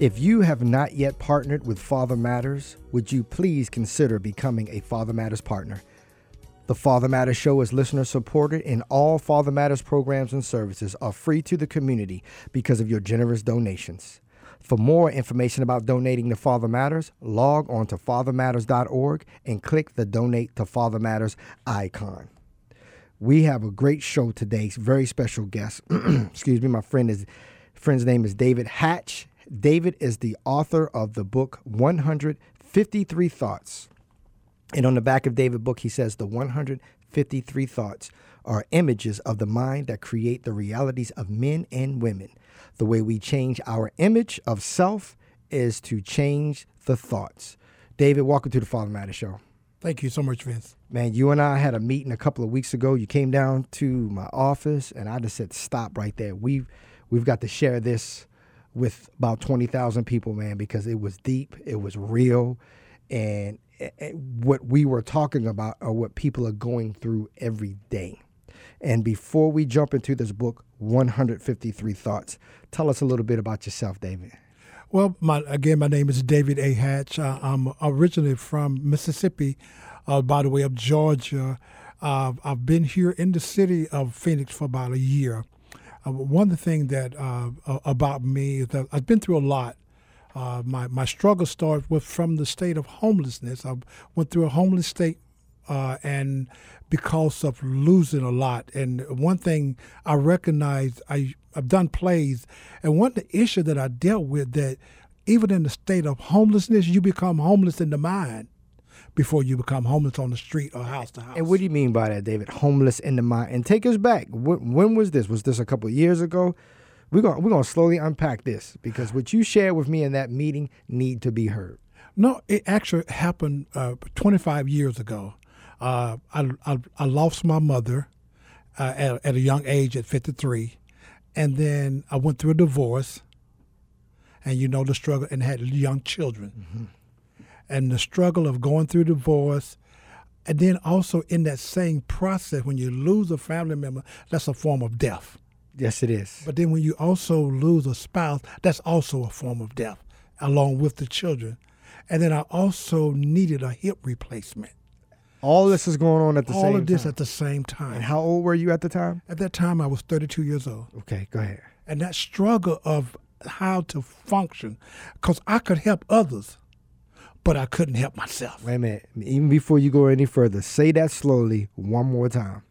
If you have not yet partnered with Father Matters, would you please consider becoming a Father Matters partner? The Father Matters Show is listener supported, and all Father Matters programs and services are free to the community because of your generous donations. For more information about donating to Father Matters, log on to fathermatters.org and click the Donate to Father Matters icon. We have a great show today, very special guest. Excuse me, my friend is friend's name is David Hatch. David is the author of the book 153 Thoughts. And on the back of David's book, he says the 153 thoughts are images of the mind that create the realities of men and women. The way we change our image of self is to change the thoughts. David, welcome to the Father Matter Show. Thank you so much, Vince. Man, you and I had a meeting a couple of weeks ago. You came down to my office, and I just said, "Stop right there. We've we've got to share this with about twenty thousand people, man, because it was deep, it was real, and what we were talking about are what people are going through every day." And before we jump into this book, 153 Thoughts, tell us a little bit about yourself, David. Well, my, again, my name is David A. Hatch. Uh, I'm originally from Mississippi, uh, by the way of Georgia. Uh, I've been here in the city of Phoenix for about a year. Uh, one of the things that uh, about me is that I've been through a lot. Uh, my my struggle started with from the state of homelessness. I went through a homeless state uh, and because of losing a lot. And one thing I recognize, I, I've done plays, and one of the issue that I dealt with that even in the state of homelessness, you become homeless in the mind before you become homeless on the street or house to house. And what do you mean by that, David? Homeless in the mind. And take us back. When, when was this? Was this a couple years ago? We're gonna we're gonna slowly unpack this because what you shared with me in that meeting need to be heard. No, it actually happened uh, 25 years ago. Uh, I, I, I, lost my mother uh, at, at, a young age at 53. And then I went through a divorce, and you know the struggle, and had young children. Mm-hmm. And the struggle of going through divorce, and then also in that same process, when you lose a family member, that's a form of death. Yes, it is. But then when you also lose a spouse, that's also a form of death, along with the children. And then I also needed a hip replacement. All this is going on at the All same time. All of this at the same time. And how old were you at the time? At that time, I was 32 years old. Okay, go ahead. And that struggle of how to function, because I could help others, but I couldn't help myself. Wait a minute. Even before you go any further, say that slowly one more time.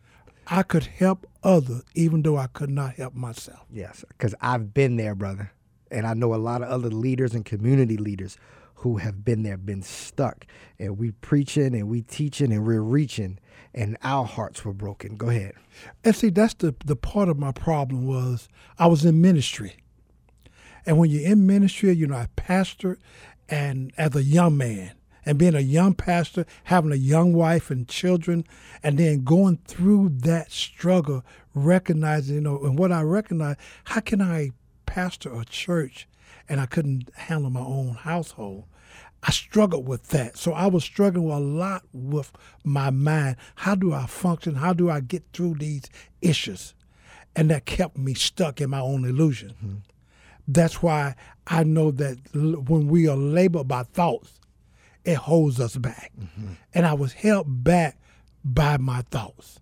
I could help others even though I could not help myself. Yes, because I've been there, brother. And I know a lot of other leaders and community leaders who have been there, been stuck. And we preaching and we teaching and we're reaching and our hearts were broken. Go ahead. And see, that's the, the part of my problem was I was in ministry. And when you're in ministry, you know, I pastored and as a young man and being a young pastor, having a young wife and children, and then going through that struggle, recognizing, you know, and what I recognize, how can I pastor a church and I couldn't handle my own household? I struggled with that. So I was struggling a lot with my mind. How do I function? How do I get through these issues? And that kept me stuck in my own illusion. Mm-hmm. That's why I know that when we are labeled by thoughts, it holds us back. Mm-hmm. And I was held back by my thoughts.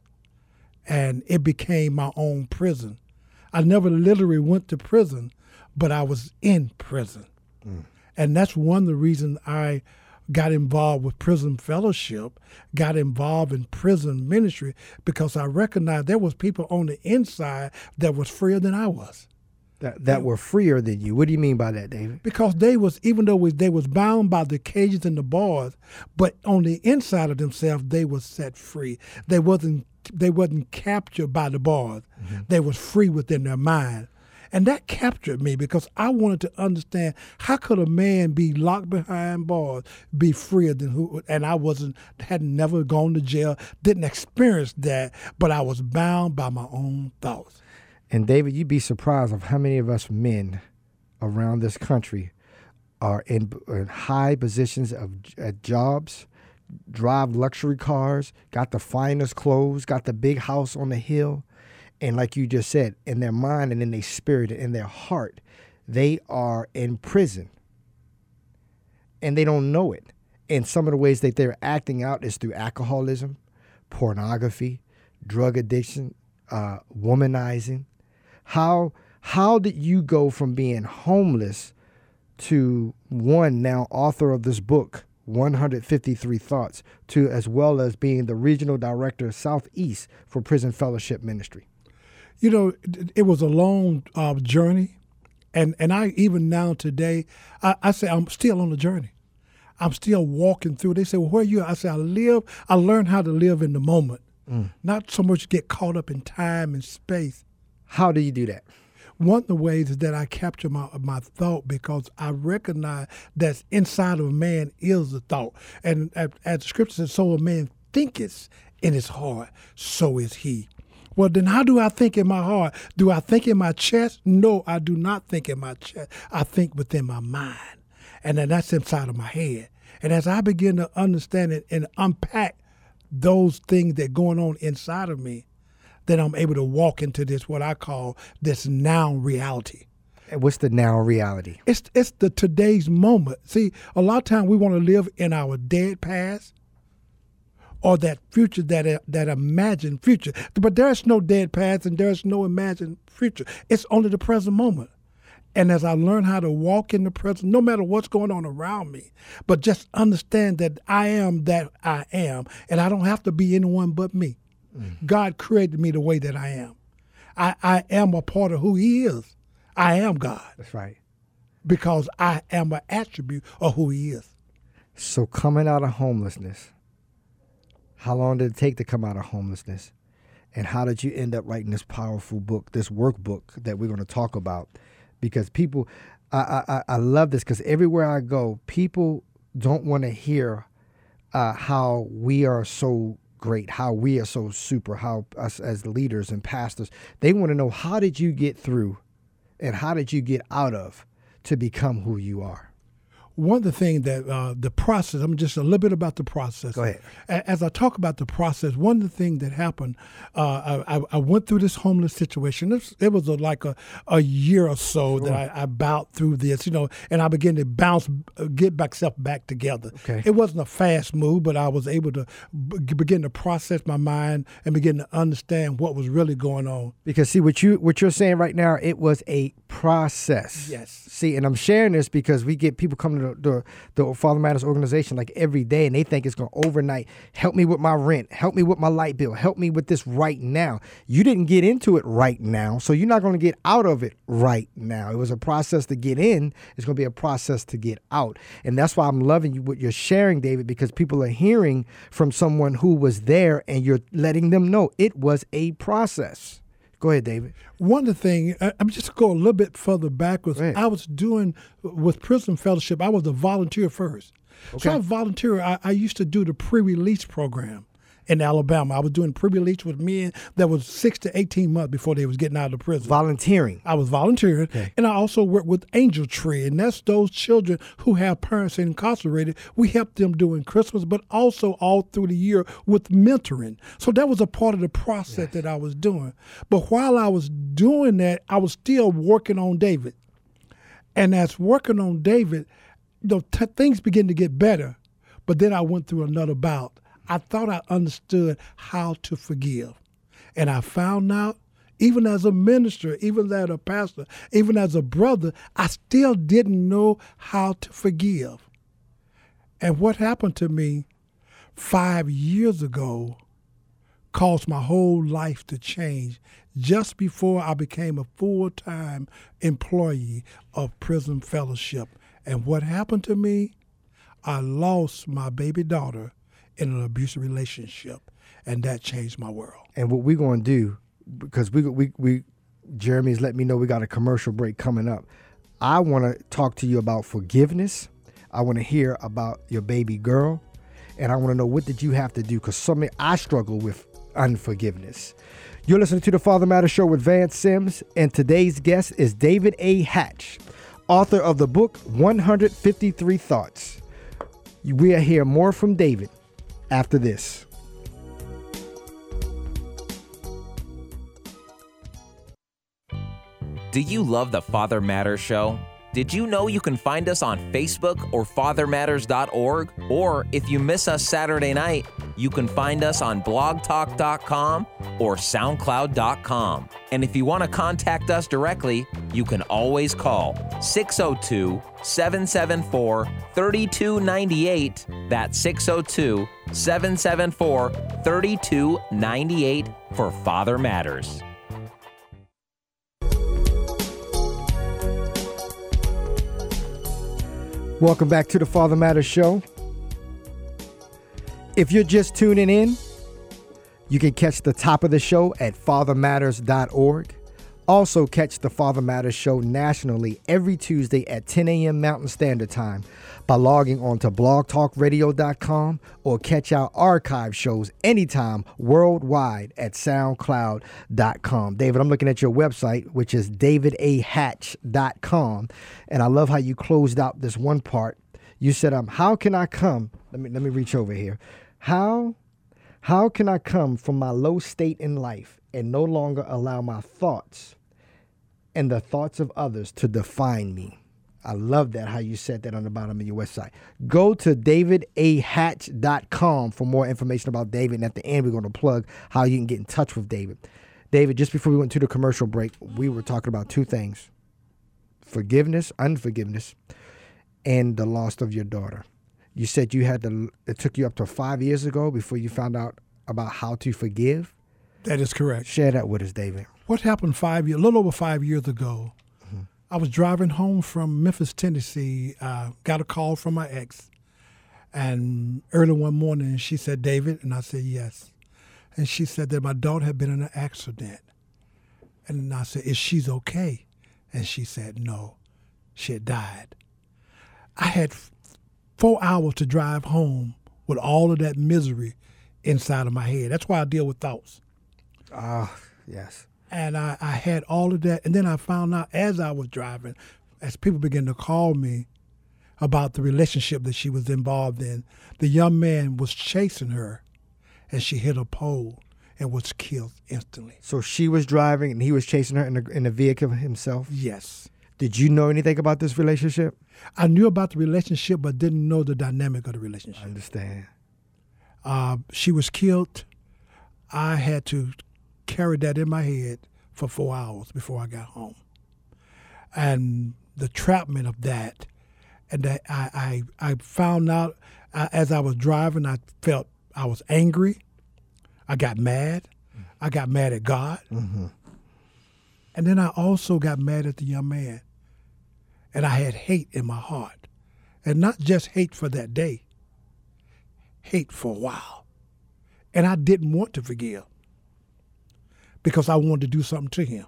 And it became my own prison. I never literally went to prison, but I was in prison. Mm. And that's one of the reasons I got involved with prison fellowship, got involved in prison ministry, because I recognized there was people on the inside that was freer than I was. That, that were freer than you. What do you mean by that, David? Because they was even though they was bound by the cages and the bars, but on the inside of themselves they was set free. They wasn't they wasn't captured by the bars. Mm-hmm. They was free within their mind. And that captured me because I wanted to understand how could a man be locked behind bars be freer than who and I wasn't had never gone to jail, didn't experience that, but I was bound by my own thoughts. And David, you'd be surprised of how many of us men around this country are in, in high positions of at jobs, drive luxury cars, got the finest clothes, got the big house on the hill, and like you just said, in their mind and in their spirit and in their heart, they are in prison. And they don't know it. And some of the ways that they're acting out is through alcoholism, pornography, drug addiction, uh, womanizing. How how did you go from being homeless to one now author of this book, 153 Thoughts, to as well as being the regional director Southeast for Prison Fellowship Ministry? You know, it was a long uh, journey, and and I even now today, I, I, say I'm still on the journey. I'm still walking through. They say, "Well, where are you?" I say, "I live. I learn how to live in the moment, mm. not so much get caught up in time and space." How do you do that? One of the ways is that I capture my my thought because I recognize that inside of a man is a thought, and as, as the scripture says, "So a man thinketh in his heart, so is he." Well, then how do I think in my heart? Do I think in my chest? No, I do not think in my chest. I think within my mind. And then that's inside of my head. And as I begin to understand it and unpack those things that are going on inside of me, then I'm able to walk into this what I call this now reality. What's the now reality? It's it's the today's moment. See, a lot of times we want to live in our dead past or that future that that imagined future. But there's no dead past and there's no imagined future. It's only the present moment. And as I learn how to walk in the present, no matter what's going on around me, but just understand that I am that I am, and I don't have to be anyone but me. Mm. God created me the way that I am. I, I am a part of who He is. I am God. That's right. Because I am an attribute of who He is. So coming out of homelessness, how long did it take to come out of homelessness? And how did you end up writing this powerful book, this workbook that we're going to talk about? Because people, I, I, I love this because everywhere I go, people don't want to hear uh, how we are so great, how we are so super, how us as leaders and pastors, they want to know how did you get through and how did you get out of to become who you are? One of the things that uh, the process, I'm just a little bit about the process. Go ahead. As I talk about the process, one of the things that happened, uh, I, I, went through this homeless situation. It was, it was a, like a, a year or so sure. that I, I bowed through this, you know, and I began to bounce, uh, get myself back together. Okay. It wasn't a fast move, but I was able to b- begin to process my mind and begin to understand what was really going on. Because see what you what you're saying right now, it was a process. Yes. See, and I'm sharing this because we get people coming to the, the Father Matters organization like every day, and they think it's going to overnight help me with my rent, help me with my light bill, help me with this right now. You didn't get into it right now, so you're not going to get out of it right now. It was a process to get in. It's going to be a process to get out, and that's why I'm loving you what you're sharing, David, because people are hearing from someone who was there, and you're letting them know it was a process. Go ahead, David. One of the things, I'm just go a little bit further backwards. I was doing with Prison Fellowship, I was a volunteer first. Okay. So I volunteer. I, I used to do the pre-release program in Alabama. I was doing pre-release with men that was six to eighteen months before they was getting out of prison. Volunteering. I was volunteering, okay. and I also worked with Angel Tree, and that's those children who have parents incarcerated. We help them during Christmas, but also all through the year with mentoring. So that was a part of the process yes. that I was doing. But while I was doing that, I was still working on David, and as working on David, you know, t- things began to get better. But then I went through another bout I thought I understood how to forgive. And I found out, even as a minister, even as a pastor, even as a brother, I still didn't know how to forgive. And what happened to me five years ago caused my whole life to change just before I became a full time employee of Prison Fellowship. And what happened to me? I lost my baby daughter in an abusive relationship, and that changed my world. And what we're going to do, because we we we Jeremy's let me know we got a commercial break coming up. I want to talk to you about forgiveness. I want to hear about your baby girl, and I want to know what did you have to do because something I struggle with unforgiveness. You're listening to the Father Matter Show with Vance Sims, and today's guest is David A. Hatch, author of the book 153 Thoughts. We'll hear more from David after this. Do you love the Father Matters show? Did you know you can find us on Facebook or fathermatters.org? Or if you miss us Saturday night, you can find us on blogtalk.com or soundcloud.com. And if you want to contact us directly, you can always call 602 774 3298. That's 602 774 3298 for Father Matters. Welcome back to the Father Matters Show. If you're just tuning in, you can catch the top of the show at fathermatters.org. Also, catch the Father Matters Show nationally every Tuesday at 10 a.m. Mountain Standard Time by logging on to blogtalkradio.com or catch our archive shows anytime worldwide at soundcloud.com. David, I'm looking at your website, which is davidahatch.com, and I love how you closed out this one part. You said, um, how can I come? Let me let me reach over here. How how can I come from my low state in life and no longer allow my thoughts and the thoughts of others to define me? I love that how you said that on the bottom of your website. Go to davidahatch.com for more information about David. And at the end, we're going to plug how you can get in touch with David. David, just before we went to the commercial break, we were talking about two things forgiveness, unforgiveness, and the loss of your daughter. You said you had to, it took you up to five years ago before you found out about how to forgive. That is correct. Share that with us, David. What happened five years, a little over five years ago? Mm-hmm. I was driving home from Memphis, Tennessee. Uh, got a call from my ex, and early one morning she said, "David," and I said, "Yes," and she said that my daughter had been in an accident, and I said, "Is she's okay?" And she said, "No, she had died." I had four hours to drive home with all of that misery inside of my head. That's why I deal with thoughts. Ah, uh, yes. And I, I had all of that. And then I found out as I was driving, as people began to call me about the relationship that she was involved in, the young man was chasing her and she hit a pole and was killed instantly. So she was driving and he was chasing her in the, in the vehicle himself? Yes. Did you know anything about this relationship? I knew about the relationship, but didn't know the dynamic of the relationship. I understand. Uh, she was killed. I had to carry that in my head for four hours before I got home. And the trapment of that, and that I, I, I found out as I was driving, I felt I was angry. I got mad. I got mad at God. Mm-hmm. And then I also got mad at the young man and I had hate in my heart. And not just hate for that day, hate for a while. And I didn't want to forgive because I wanted to do something to him.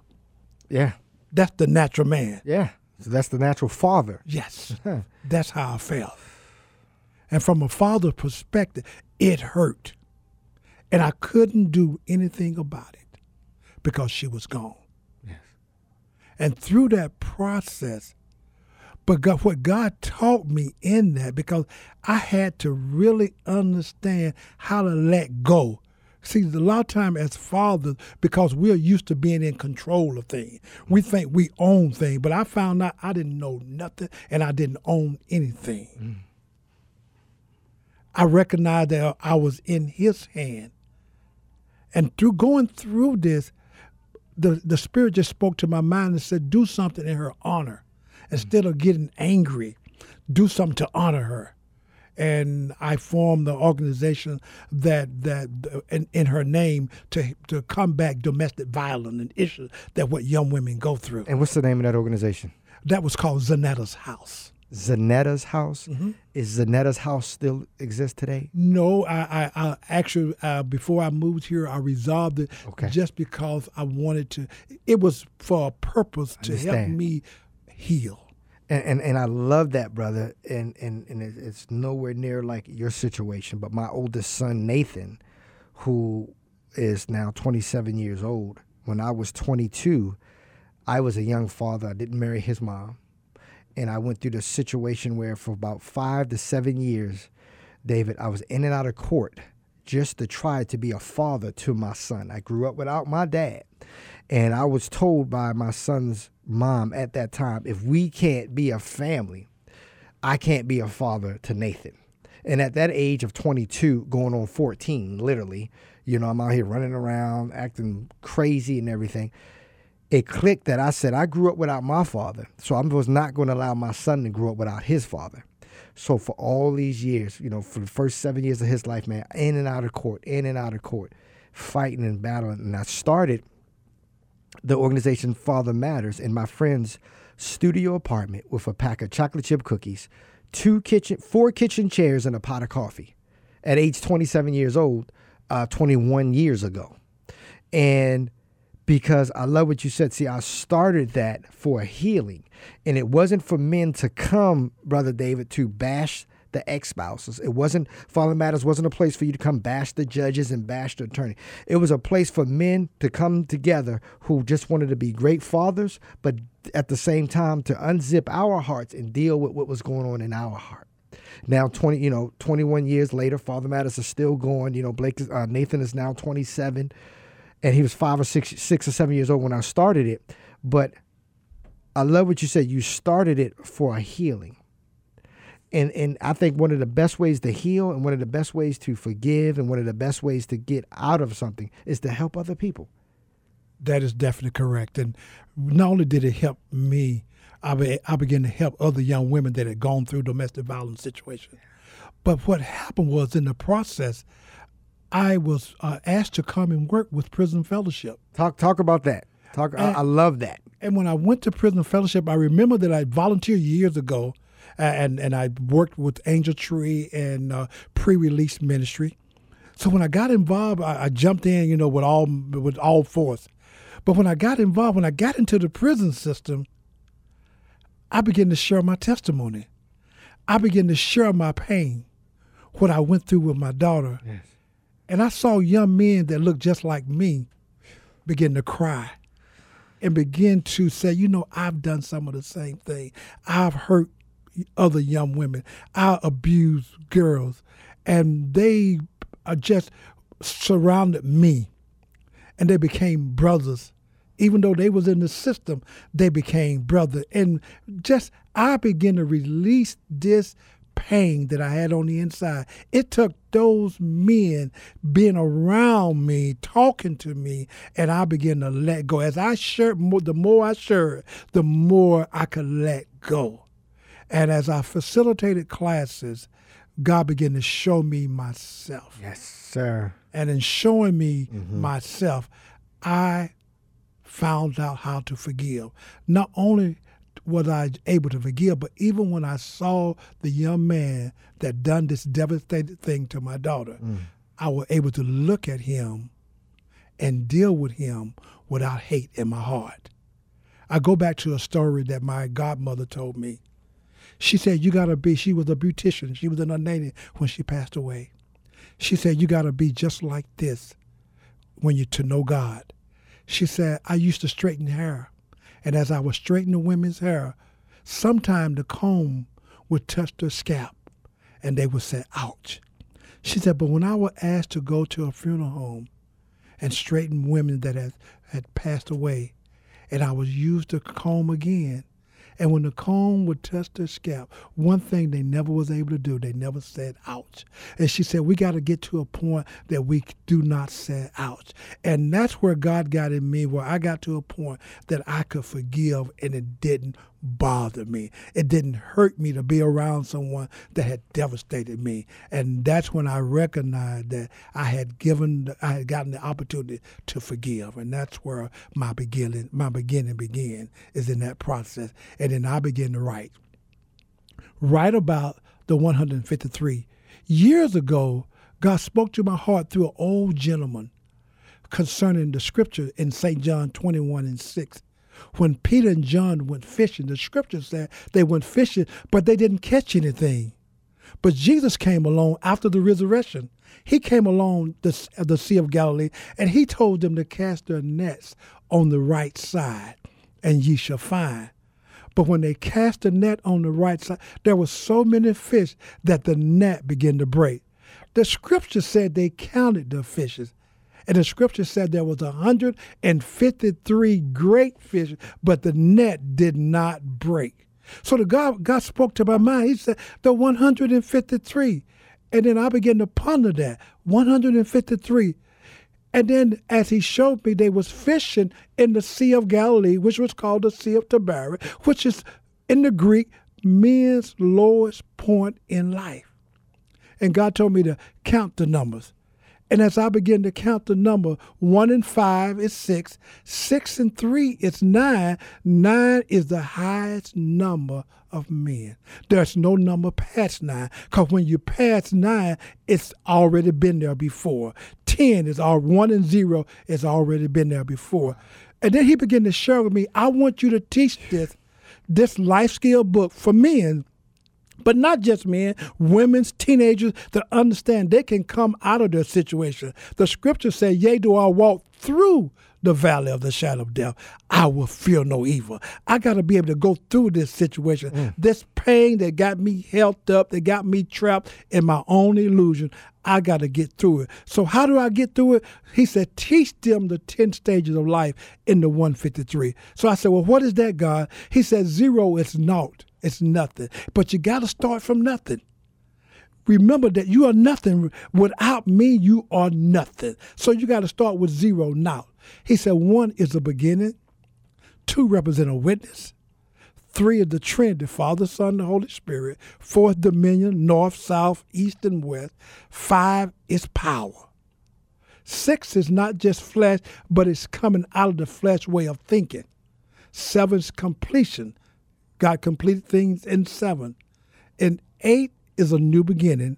Yeah. That's the natural man. Yeah. So that's the natural father. Yes. that's how I felt. And from a father's perspective, it hurt. And I couldn't do anything about it because she was gone. Yes. And through that process, but God, what God taught me in that, because I had to really understand how to let go. See, a lot of time as fathers, because we're used to being in control of things, we think we own things. But I found out I didn't know nothing and I didn't own anything. Mm. I recognized that I was in His hand. And through going through this, the, the Spirit just spoke to my mind and said, Do something in her honor instead of getting angry, do something to honor her. And I formed the organization that that in, in her name to to combat domestic violence and issues that what young women go through. And what's the name of that organization? That was called Zanetta's House. Zanetta's house. Mm-hmm. Is Zanetta's house still exist today? No, I, I, I actually uh, before I moved here, I resolved it Okay. just because I wanted to. It was for a purpose to help me heal. And, and and I love that, brother. And and and it's nowhere near like your situation. But my oldest son Nathan, who is now 27 years old, when I was 22, I was a young father. I didn't marry his mom, and I went through the situation where for about five to seven years, David, I was in and out of court just to try to be a father to my son. I grew up without my dad. And I was told by my son's mom at that time if we can't be a family, I can't be a father to Nathan. And at that age of 22, going on 14, literally, you know, I'm out here running around, acting crazy and everything. It clicked that I said, I grew up without my father, so I was not going to allow my son to grow up without his father. So for all these years, you know, for the first seven years of his life, man, in and out of court, in and out of court, fighting and battling. And I started the organization Father Matters in my friend's studio apartment with a pack of chocolate chip cookies, two kitchen, four kitchen chairs, and a pot of coffee. At age 27 years old, uh, 21 years ago, and because I love what you said. See, I started that for healing, and it wasn't for men to come, brother David, to bash the ex-spouses. It wasn't Father Matters wasn't a place for you to come bash the judges and bash the attorney. It was a place for men to come together who just wanted to be great fathers, but at the same time to unzip our hearts and deal with what was going on in our heart. Now, twenty, you know, twenty-one years later, Father Matters is still going. You know, Blake, is- uh, Nathan is now twenty-seven, and he was five or six, six or seven years old when I started it. But I love what you said. You started it for a healing, and and I think one of the best ways to heal, and one of the best ways to forgive, and one of the best ways to get out of something is to help other people. That is definitely correct. And not only did it help me, I, be, I began to help other young women that had gone through domestic violence situations. But what happened was in the process, I was uh, asked to come and work with Prison Fellowship. Talk talk about that. Talk. I, I love that. And when I went to Prison Fellowship, I remember that I volunteered years ago, and and I worked with Angel Tree and uh, pre-release ministry. So when I got involved, I, I jumped in, you know, with all with all force. But when I got involved, when I got into the prison system, I began to share my testimony. I began to share my pain, what I went through with my daughter. And I saw young men that looked just like me begin to cry and begin to say, you know, I've done some of the same thing. I've hurt other young women. I abused girls. And they uh, just surrounded me and they became brothers. Even though they was in the system, they became brother. And just I began to release this pain that I had on the inside. It took those men being around me, talking to me, and I began to let go. As I shared, the more I shared, the more I could let go. And as I facilitated classes, God began to show me myself. Yes, sir. And in showing me mm-hmm. myself, I found out how to forgive. Not only was I able to forgive, but even when I saw the young man that done this devastating thing to my daughter, mm. I was able to look at him and deal with him without hate in my heart. I go back to a story that my godmother told me. She said, You gotta be, she was a beautician. She was an unnamed when she passed away. She said, You gotta be just like this when you to know God. She said, I used to straighten hair. And as I was straightening women's hair, sometime the comb would touch their scalp and they would say, ouch. She said, but when I was asked to go to a funeral home and straighten women that had, had passed away, and I was used to comb again, and when the comb would touch their scalp, one thing they never was able to do, they never said ouch. And she said, we got to get to a point that we do not say ouch. And that's where God got in me, where I got to a point that I could forgive and it didn't bother me. It didn't hurt me to be around someone that had devastated me. And that's when I recognized that I had given, I had gotten the opportunity to forgive. And that's where my beginning, my beginning began, is in that process. And then I began to write. write about the 153. Years ago, God spoke to my heart through an old gentleman concerning the scripture in St. John 21 and 6. When Peter and John went fishing, the scripture said they went fishing, but they didn't catch anything. But Jesus came along after the resurrection. He came along the, the Sea of Galilee and he told them to cast their nets on the right side, and ye shall find. But when they cast the net on the right side, there were so many fish that the net began to break. The scripture said they counted the fishes. And the scripture said there was 153 great fish, but the net did not break. So the God, God spoke to my mind. He said, the 153. And then I began to ponder that. 153. And then as he showed me, they was fishing in the Sea of Galilee, which was called the Sea of Tiberias, which is in the Greek men's lowest point in life. And God told me to count the numbers. And as I begin to count the number, one and five is six, six and three is nine. Nine is the highest number of men. There's no number past nine, because when you pass nine, it's already been there before. Ten is all one and zero is already been there before. And then he began to share with me, I want you to teach this, this life skill book for men but not just men, women's, teenagers that understand they can come out of their situation. The scripture says, Yea, do I walk through the valley of the shadow of death, I will fear no evil. I got to be able to go through this situation, mm. this pain that got me held up, that got me trapped in my own illusion. I got to get through it. So, how do I get through it? He said, teach them the 10 stages of life in the 153. So I said, Well, what is that, God? He said, Zero is naught. It's nothing. But you got to start from nothing. Remember that you are nothing. Without me, you are nothing. So you got to start with zero now. He said one is the beginning, two represent a witness, three is the Trinity, Father, Son, the Holy Spirit, fourth dominion, north, south, east, and west, five is power. Six is not just flesh, but it's coming out of the flesh way of thinking. Seven is completion, God completed things in seven. And eight is a new beginning,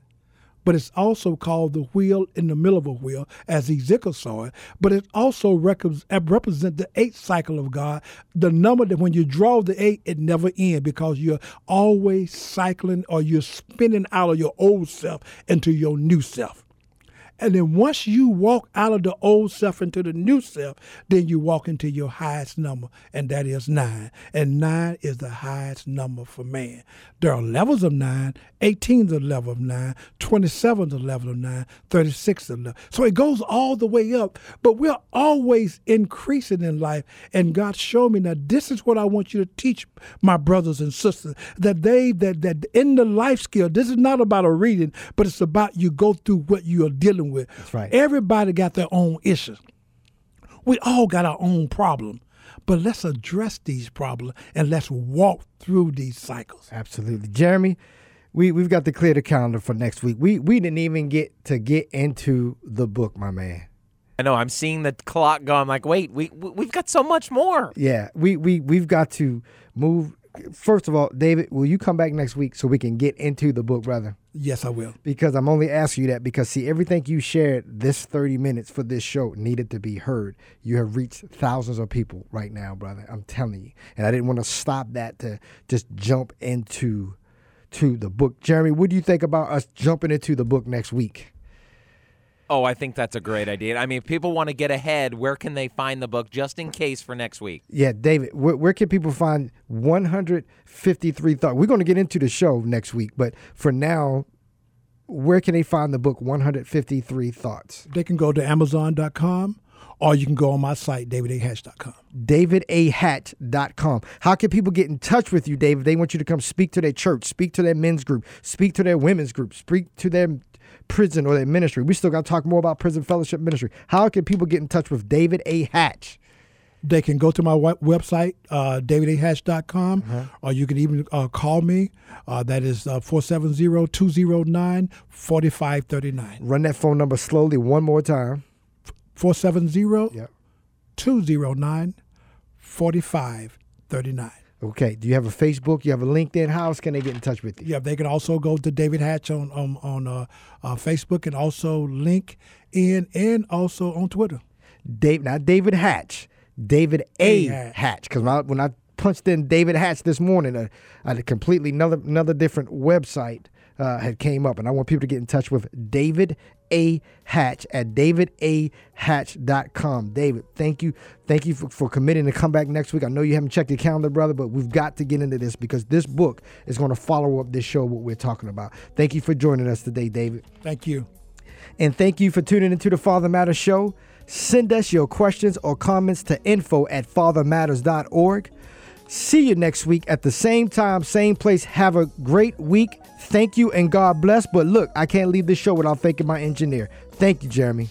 but it's also called the wheel in the middle of a wheel, as Ezekiel saw it. But it also represents the eighth cycle of God, the number that when you draw the eight, it never ends because you're always cycling or you're spinning out of your old self into your new self. And then once you walk out of the old self into the new self, then you walk into your highest number, and that is nine. And nine is the highest number for man. There are levels of nine. 18 is a level of nine. 27 is a level of nine. 36 is a level. So it goes all the way up. But we're always increasing in life. And God showed me now this is what I want you to teach my brothers and sisters. That they that that in the life skill, this is not about a reading, but it's about you go through what you are dealing dealing with. That's right. Everybody got their own issues. We all got our own problem. But let's address these problems and let's walk through these cycles. Absolutely. Jeremy, we, we've got to clear the calendar for next week. We we didn't even get to get into the book, my man. I know. I'm seeing the clock go. I'm like, wait, we we've got so much more. Yeah, we we we've got to move. First of all, David, will you come back next week so we can get into the book, brother? Yes, I will. Because I'm only asking you that because see everything you shared this 30 minutes for this show needed to be heard. You have reached thousands of people right now, brother. I'm telling you. And I didn't want to stop that to just jump into to the book. Jeremy, what do you think about us jumping into the book next week? Oh, I think that's a great idea. I mean, if people want to get ahead, where can they find the book just in case for next week? Yeah, David, where, where can people find 153 thoughts? We're going to get into the show next week, but for now, where can they find the book 153 Thoughts? They can go to Amazon.com or you can go on my site, davidahatch.com. davidahatch.com. How can people get in touch with you, David? They want you to come speak to their church, speak to their men's group, speak to their women's group, speak to their prison or their ministry. We still got to talk more about prison fellowship ministry. How can people get in touch with David A. Hatch? They can go to my website, uh, davidahatch.com, uh-huh. or you can even uh, call me. Uh, that is uh, 470 209 4539. Run that phone number slowly one more time 470 209 4539. Okay. Do you have a Facebook? You have a LinkedIn? How else can they get in touch with you? Yeah, they can also go to David Hatch on on, on uh, uh, Facebook and also LinkedIn and also on Twitter. Dave, not David Hatch, David A. A. Hatch. Because when I, when I punched in David Hatch this morning, uh, I a completely another another different website uh, had came up, and I want people to get in touch with David A. Hatch at davidahatch.com. David, thank you, thank you for, for committing to come back next week. I know you haven't checked your calendar, brother, but we've got to get into this because this book is going to follow up this show what we're talking about. Thank you for joining us today, David. Thank you. And thank you for tuning into the Father Matters Show. Send us your questions or comments to info at fathermatters.org. See you next week at the same time, same place. Have a great week. Thank you and God bless. But look, I can't leave this show without thanking my engineer. Thank you, Jeremy.